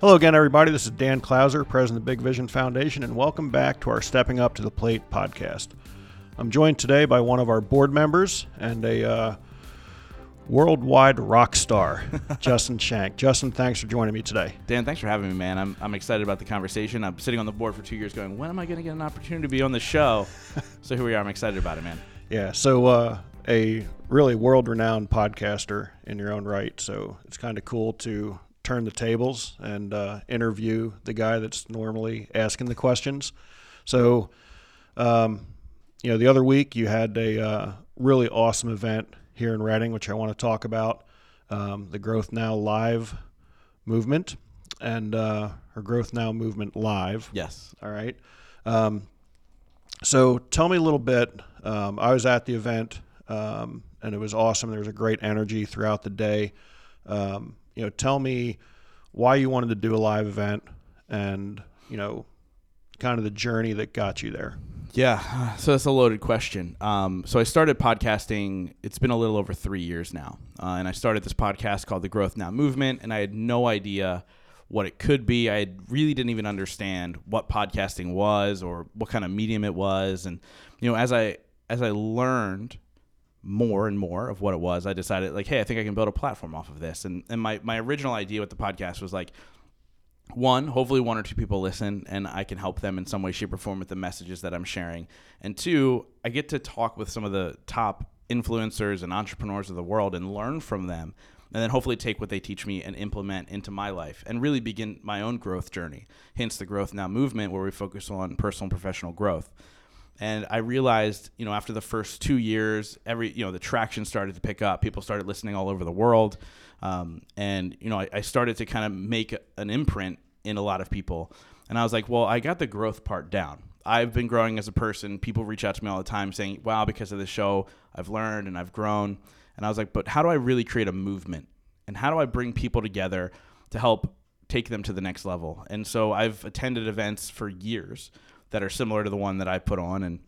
Hello again, everybody. This is Dan Klauser, President of the Big Vision Foundation, and welcome back to our Stepping Up to the Plate podcast. I'm joined today by one of our board members and a uh, worldwide rock star, Justin Schenck. Justin, thanks for joining me today. Dan, thanks for having me, man. I'm, I'm excited about the conversation. I'm sitting on the board for two years going, when am I going to get an opportunity to be on the show? so here we are. I'm excited about it, man. Yeah, so uh, a really world renowned podcaster in your own right. So it's kind of cool to turn the tables and uh, interview the guy that's normally asking the questions. So, um, you know, the other week you had a uh, really awesome event here in Reading, which I want to talk about um, the Growth Now Live movement and uh, or Growth Now movement live. Yes. All right. Um, so tell me a little bit. Um, I was at the event um, and it was awesome. There was a great energy throughout the day. Um, you know, tell me why you wanted to do a live event and, you know, kind of the journey that got you there. Yeah, so that's a loaded question. Um, so I started podcasting. It's been a little over three years now, uh, and I started this podcast called the Growth Now Movement, and I had no idea what it could be. I really didn't even understand what podcasting was or what kind of medium it was, and you know, as I as I learned more and more of what it was, I decided like, hey, I think I can build a platform off of this. And and my my original idea with the podcast was like one, hopefully one or two people listen and I can help them in some way, shape, or form with the messages that I'm sharing. And two, I get to talk with some of the top influencers and entrepreneurs of the world and learn from them. And then hopefully take what they teach me and implement into my life and really begin my own growth journey. Hence the Growth Now movement, where we focus on personal and professional growth. And I realized, you know, after the first two years, every, you know, the traction started to pick up. People started listening all over the world. Um, and, you know, I, I started to kind of make an imprint in a lot of people. And I was like, well, I got the growth part down. I've been growing as a person. People reach out to me all the time saying, wow, because of this show, I've learned and I've grown. And I was like, but how do I really create a movement? And how do I bring people together to help take them to the next level? And so I've attended events for years that are similar to the one that I put on and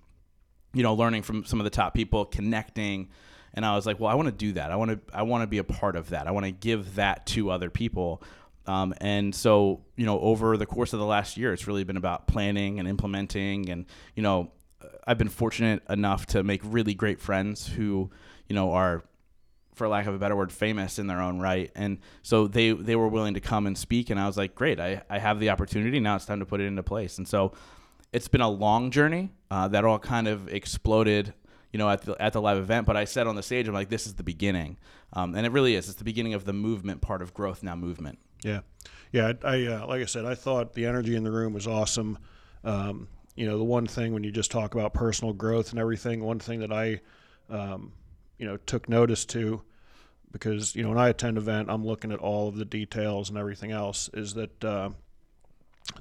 you know learning from some of the top people connecting and I was like well I want to do that I want to I want to be a part of that I want to give that to other people um, and so you know over the course of the last year it's really been about planning and implementing and you know I've been fortunate enough to make really great friends who you know are for lack of a better word, famous in their own right. And so they they were willing to come and speak, and I was like, great, I, I have the opportunity now. It's time to put it into place. And so it's been a long journey uh, that all kind of exploded you know at the at the live event but i said on the stage i'm like this is the beginning. Um, and it really is. It's the beginning of the movement part of growth now movement. Yeah. Yeah i, I uh, like i said i thought the energy in the room was awesome. Um, you know the one thing when you just talk about personal growth and everything one thing that i um, you know took notice to because you know when i attend event i'm looking at all of the details and everything else is that uh,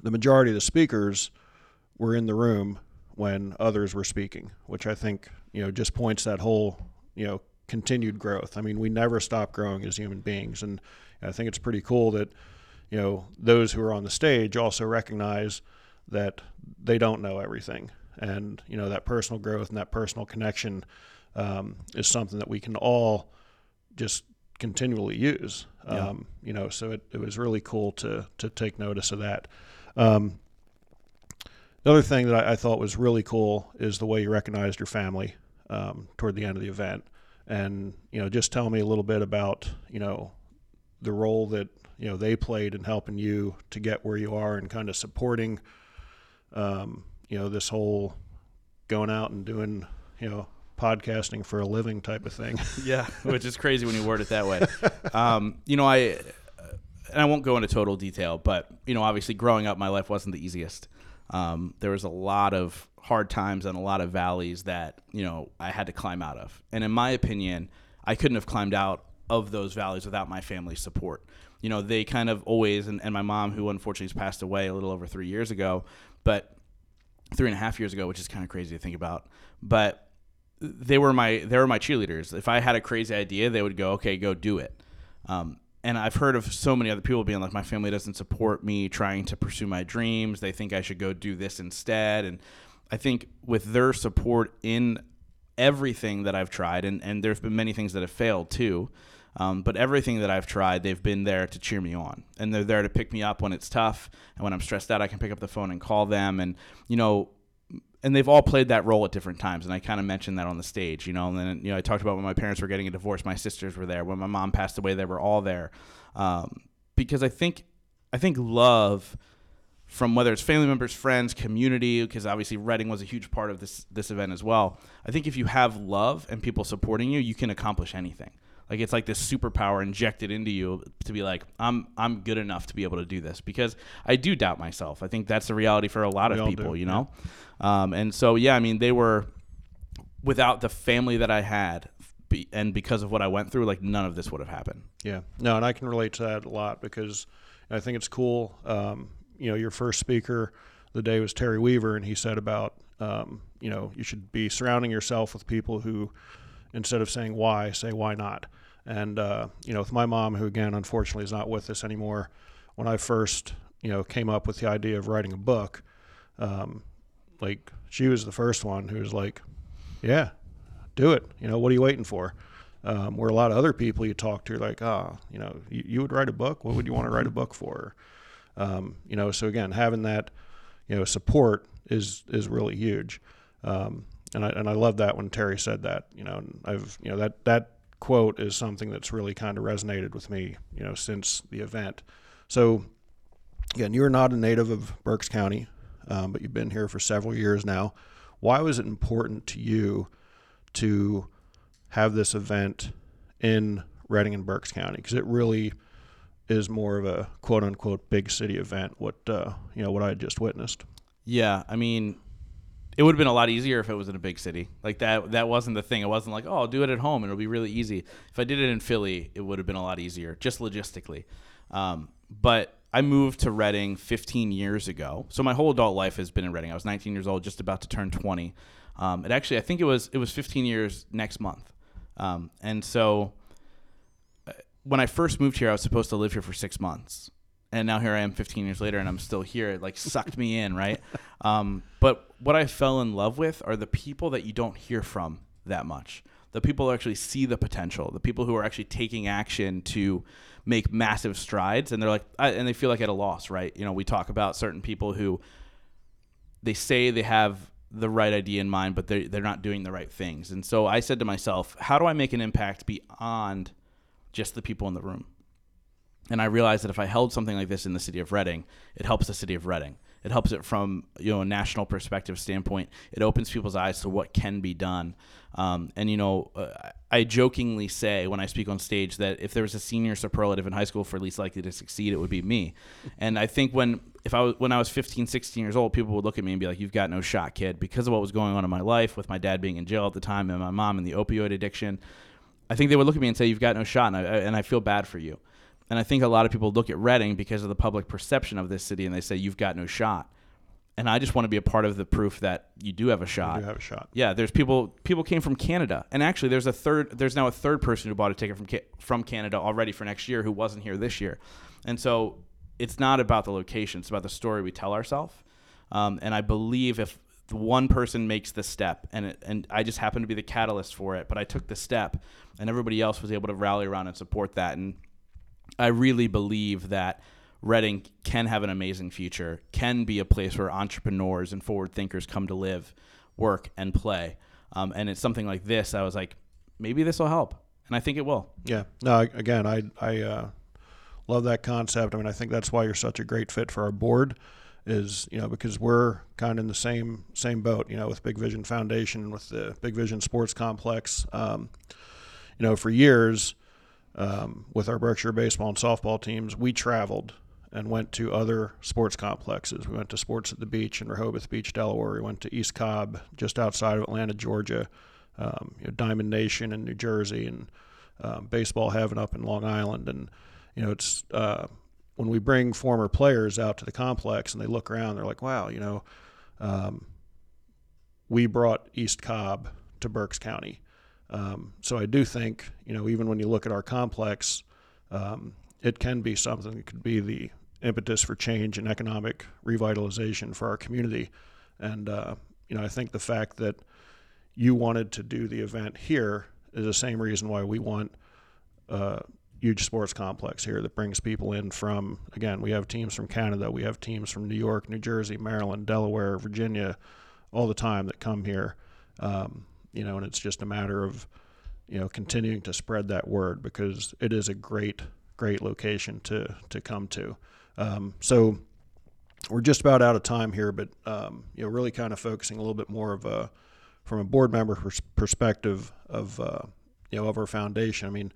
the majority of the speakers were in the room when others were speaking, which I think you know just points that whole you know continued growth. I mean, we never stop growing as human beings, and I think it's pretty cool that you know those who are on the stage also recognize that they don't know everything, and you know that personal growth and that personal connection um, is something that we can all just continually use. Yeah. Um, you know, so it, it was really cool to to take notice of that. Um, the other thing that I, I, thought was really cool is the way you recognized your family um, toward the end of the event, and you know, just tell me a little bit about you know the role that you know they played in helping you to get where you are and kind of supporting um, you know this whole going out and doing you know podcasting for a living type of thing. yeah, which is crazy when you word it that way. Um, you know, I and I won't go into total detail, but you know, obviously, growing up, my life wasn't the easiest. Um, there was a lot of hard times and a lot of valleys that you know I had to climb out of. And in my opinion, I couldn't have climbed out of those valleys without my family's support. You know, they kind of always, and, and my mom, who unfortunately has passed away a little over three years ago, but three and a half years ago, which is kind of crazy to think about. But they were my they were my cheerleaders. If I had a crazy idea, they would go, "Okay, go do it." Um, and I've heard of so many other people being like, my family doesn't support me trying to pursue my dreams. They think I should go do this instead. And I think with their support in everything that I've tried, and, and there's been many things that have failed too, Um, but everything that I've tried, they've been there to cheer me on, and they're there to pick me up when it's tough, and when I'm stressed out, I can pick up the phone and call them, and you know, and they've all played that role at different times. And I kind of mentioned that on the stage, you know. And then you know, I talked about when my parents were getting a divorce, my sisters were there. When my mom passed away, they were all there, um, because I think, I think love from whether it's family members, friends, community, because obviously Reading was a huge part of this this event as well. I think if you have love and people supporting you, you can accomplish anything. Like it's like this superpower injected into you to be like, I'm I'm good enough to be able to do this because I do doubt myself. I think that's the reality for a lot We of people, do, you know. Um, and so yeah, I mean they were without the family that I had, be, and because of what I went through, like none of this would have happened. Yeah, no, and I can relate to that a lot because I think it's cool. Um, you know, your first speaker the day was Terry Weaver, and he said about um, you know you should be surrounding yourself with people who, instead of saying why, say why not. And uh, you know, with my mom, who again unfortunately is not with us anymore, when I first you know came up with the idea of writing a book, um, like she was the first one who was like, yeah, do it. You know, what are you waiting for? Um, where a lot of other people you talk to are like, ah, you know, you, you would write a book. What would you want to write a book for? Um, you know, so again, having that, you know, support is is really huge. Um, and I and I love that when Terry said that. You know, I've you know that that quote is something that's really kind of resonated with me. You know, since the event. So again, you're not a native of Berks County, um, but you've been here for several years now. Why was it important to you to have this event in Reading and Berks County? Because it really is more of a quote unquote big city event. What uh, you know, what I just witnessed. Yeah, I mean, it would have been a lot easier if it was in a big city. Like that that wasn't the thing. It wasn't like, oh, I'll do it at home and it'll be really easy. If I did it in Philly, it would have been a lot easier, just logistically. Um, but I moved to Reading 15 years ago, so my whole adult life has been in Reading. I was 19 years old, just about to turn 20. Um, it actually, I think it was it was 15 years next month, um, and so uh, when I first moved here, I was supposed to live here for six months, and now here I am 15 years later, and I'm still here. It like sucked me in, right? Um, but what I fell in love with are the people that you don't hear from that much. The people who actually see the potential, the people who are actually taking action to make massive strides, and they're like, I, and they feel like at a loss, right? You know, we talk about certain people who they say they have the right idea in mind, but they're, they're not doing the right things. And so I said to myself, how do I make an impact beyond just the people in the room? And I realized that if I held something like this in the city of Reading, it helps the city of Reading. It helps it from you know a national perspective standpoint. It opens people's eyes to what can be done. Um, and you know, uh, I jokingly say when I speak on stage that if there was a senior superlative in high school for least likely to succeed, it would be me. and I think when if I was when I was 15, 16 years old, people would look at me and be like, "You've got no shot, kid," because of what was going on in my life with my dad being in jail at the time and my mom and the opioid addiction. I think they would look at me and say, "You've got no shot," and I, and I feel bad for you. And I think a lot of people look at Reading because of the public perception of this city and they say, you've got no shot. And I just want to be a part of the proof that you do have a shot. You do have a shot. Yeah, there's people. People came from Canada, and actually, there's a third. There's now a third person who bought a ticket from from Canada already for next year who wasn't here this year, and so it's not about the location. It's about the story we tell ourselves. Um, and I believe if one person makes the step, and it, and I just happened to be the catalyst for it, but I took the step, and everybody else was able to rally around and support that, and I really believe that Reading can have an amazing future, can be a place where entrepreneurs and forward thinkers come to live, work, and play. Um, and it's something like this. I was like, maybe this will help, and I think it will. Yeah. No. Again, I I uh, love that concept. I mean, I think that's why you're such a great fit for our board. Is you know because we're kind of in the same same boat. You know, with Big Vision Foundation with the Big Vision Sports Complex. Um, you know, for years um, with our Berkshire baseball and softball teams, we traveled and went to other sports complexes. We went to Sports at the Beach in Rehoboth Beach, Delaware. We went to East Cobb, just outside of Atlanta, Georgia. Um, you know, Diamond Nation in New Jersey, and um, Baseball Heaven up in Long Island. And you know, it's uh, when we bring former players out to the complex and they look around, they're like, "Wow, you know, um, we brought East Cobb to Berks County." Um, so I do think, you know, even when you look at our complex, um, it can be something that could be the impetus for change and economic revitalization for our community. And uh, you know, I think the fact that you wanted to do the event here is the same reason why we want a huge sports complex here that brings people in from again we have teams from Canada, we have teams from New York, New Jersey, Maryland, Delaware, Virginia, all the time that come here. Um, you know, and it's just a matter of you know continuing to spread that word because it is a great great location to to come to. Um, so we're just about out of time here, but um, you know, really kind of focusing a little bit more of a from a board member pers- perspective of uh, you know of our foundation. I mean,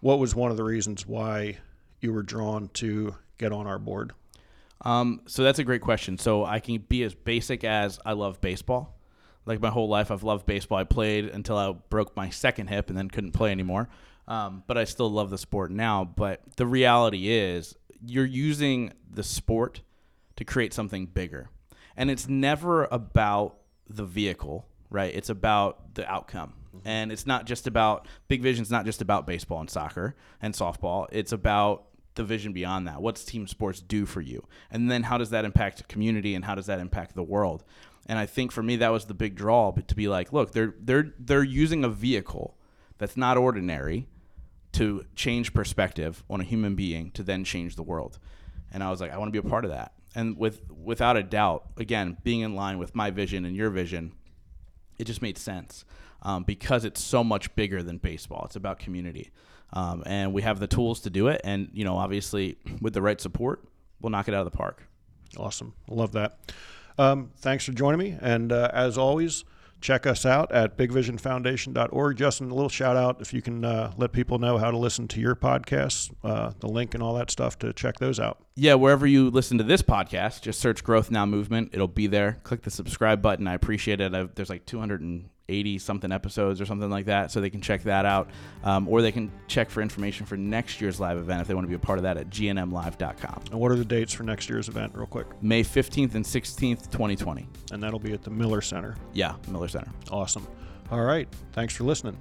what was one of the reasons why you were drawn to get on our board? Um, so that's a great question. So I can be as basic as I love baseball. Like my whole life, I've loved baseball. I played until I broke my second hip and then couldn't play anymore. Um, but I still love the sport now. But the reality is, you're using the sport to create something bigger. And it's never about the vehicle, right? It's about the outcome. And it's not just about Big Vision's not just about baseball and soccer and softball. It's about the vision beyond that. What's team sports do for you? And then how does that impact community and how does that impact the world? And I think for me that was the big draw but to be like, look, they're they're they're using a vehicle that's not ordinary to change perspective on a human being to then change the world. And I was like, I want to be a part of that. And with without a doubt, again, being in line with my vision and your vision, it just made sense um, because it's so much bigger than baseball. It's about community, um, and we have the tools to do it. And you know, obviously, with the right support, we'll knock it out of the park. Awesome, love that. Um, thanks for joining me, and uh, as always, check us out at bigvisionfoundation.org. Justin, a little shout out if you can uh, let people know how to listen to your podcasts, uh, the link and all that stuff to check those out. Yeah, wherever you listen to this podcast, just search Growth Now Movement. It'll be there. Click the subscribe button. I appreciate it. I've, there's like 280 something episodes or something like that, so they can check that out. Um, or they can check for information for next year's live event if they want to be a part of that at gnmlive.com. And what are the dates for next year's event, real quick? May 15th and 16th, 2020. And that'll be at the Miller Center. Yeah, Miller Center. Awesome. All right. Thanks for listening.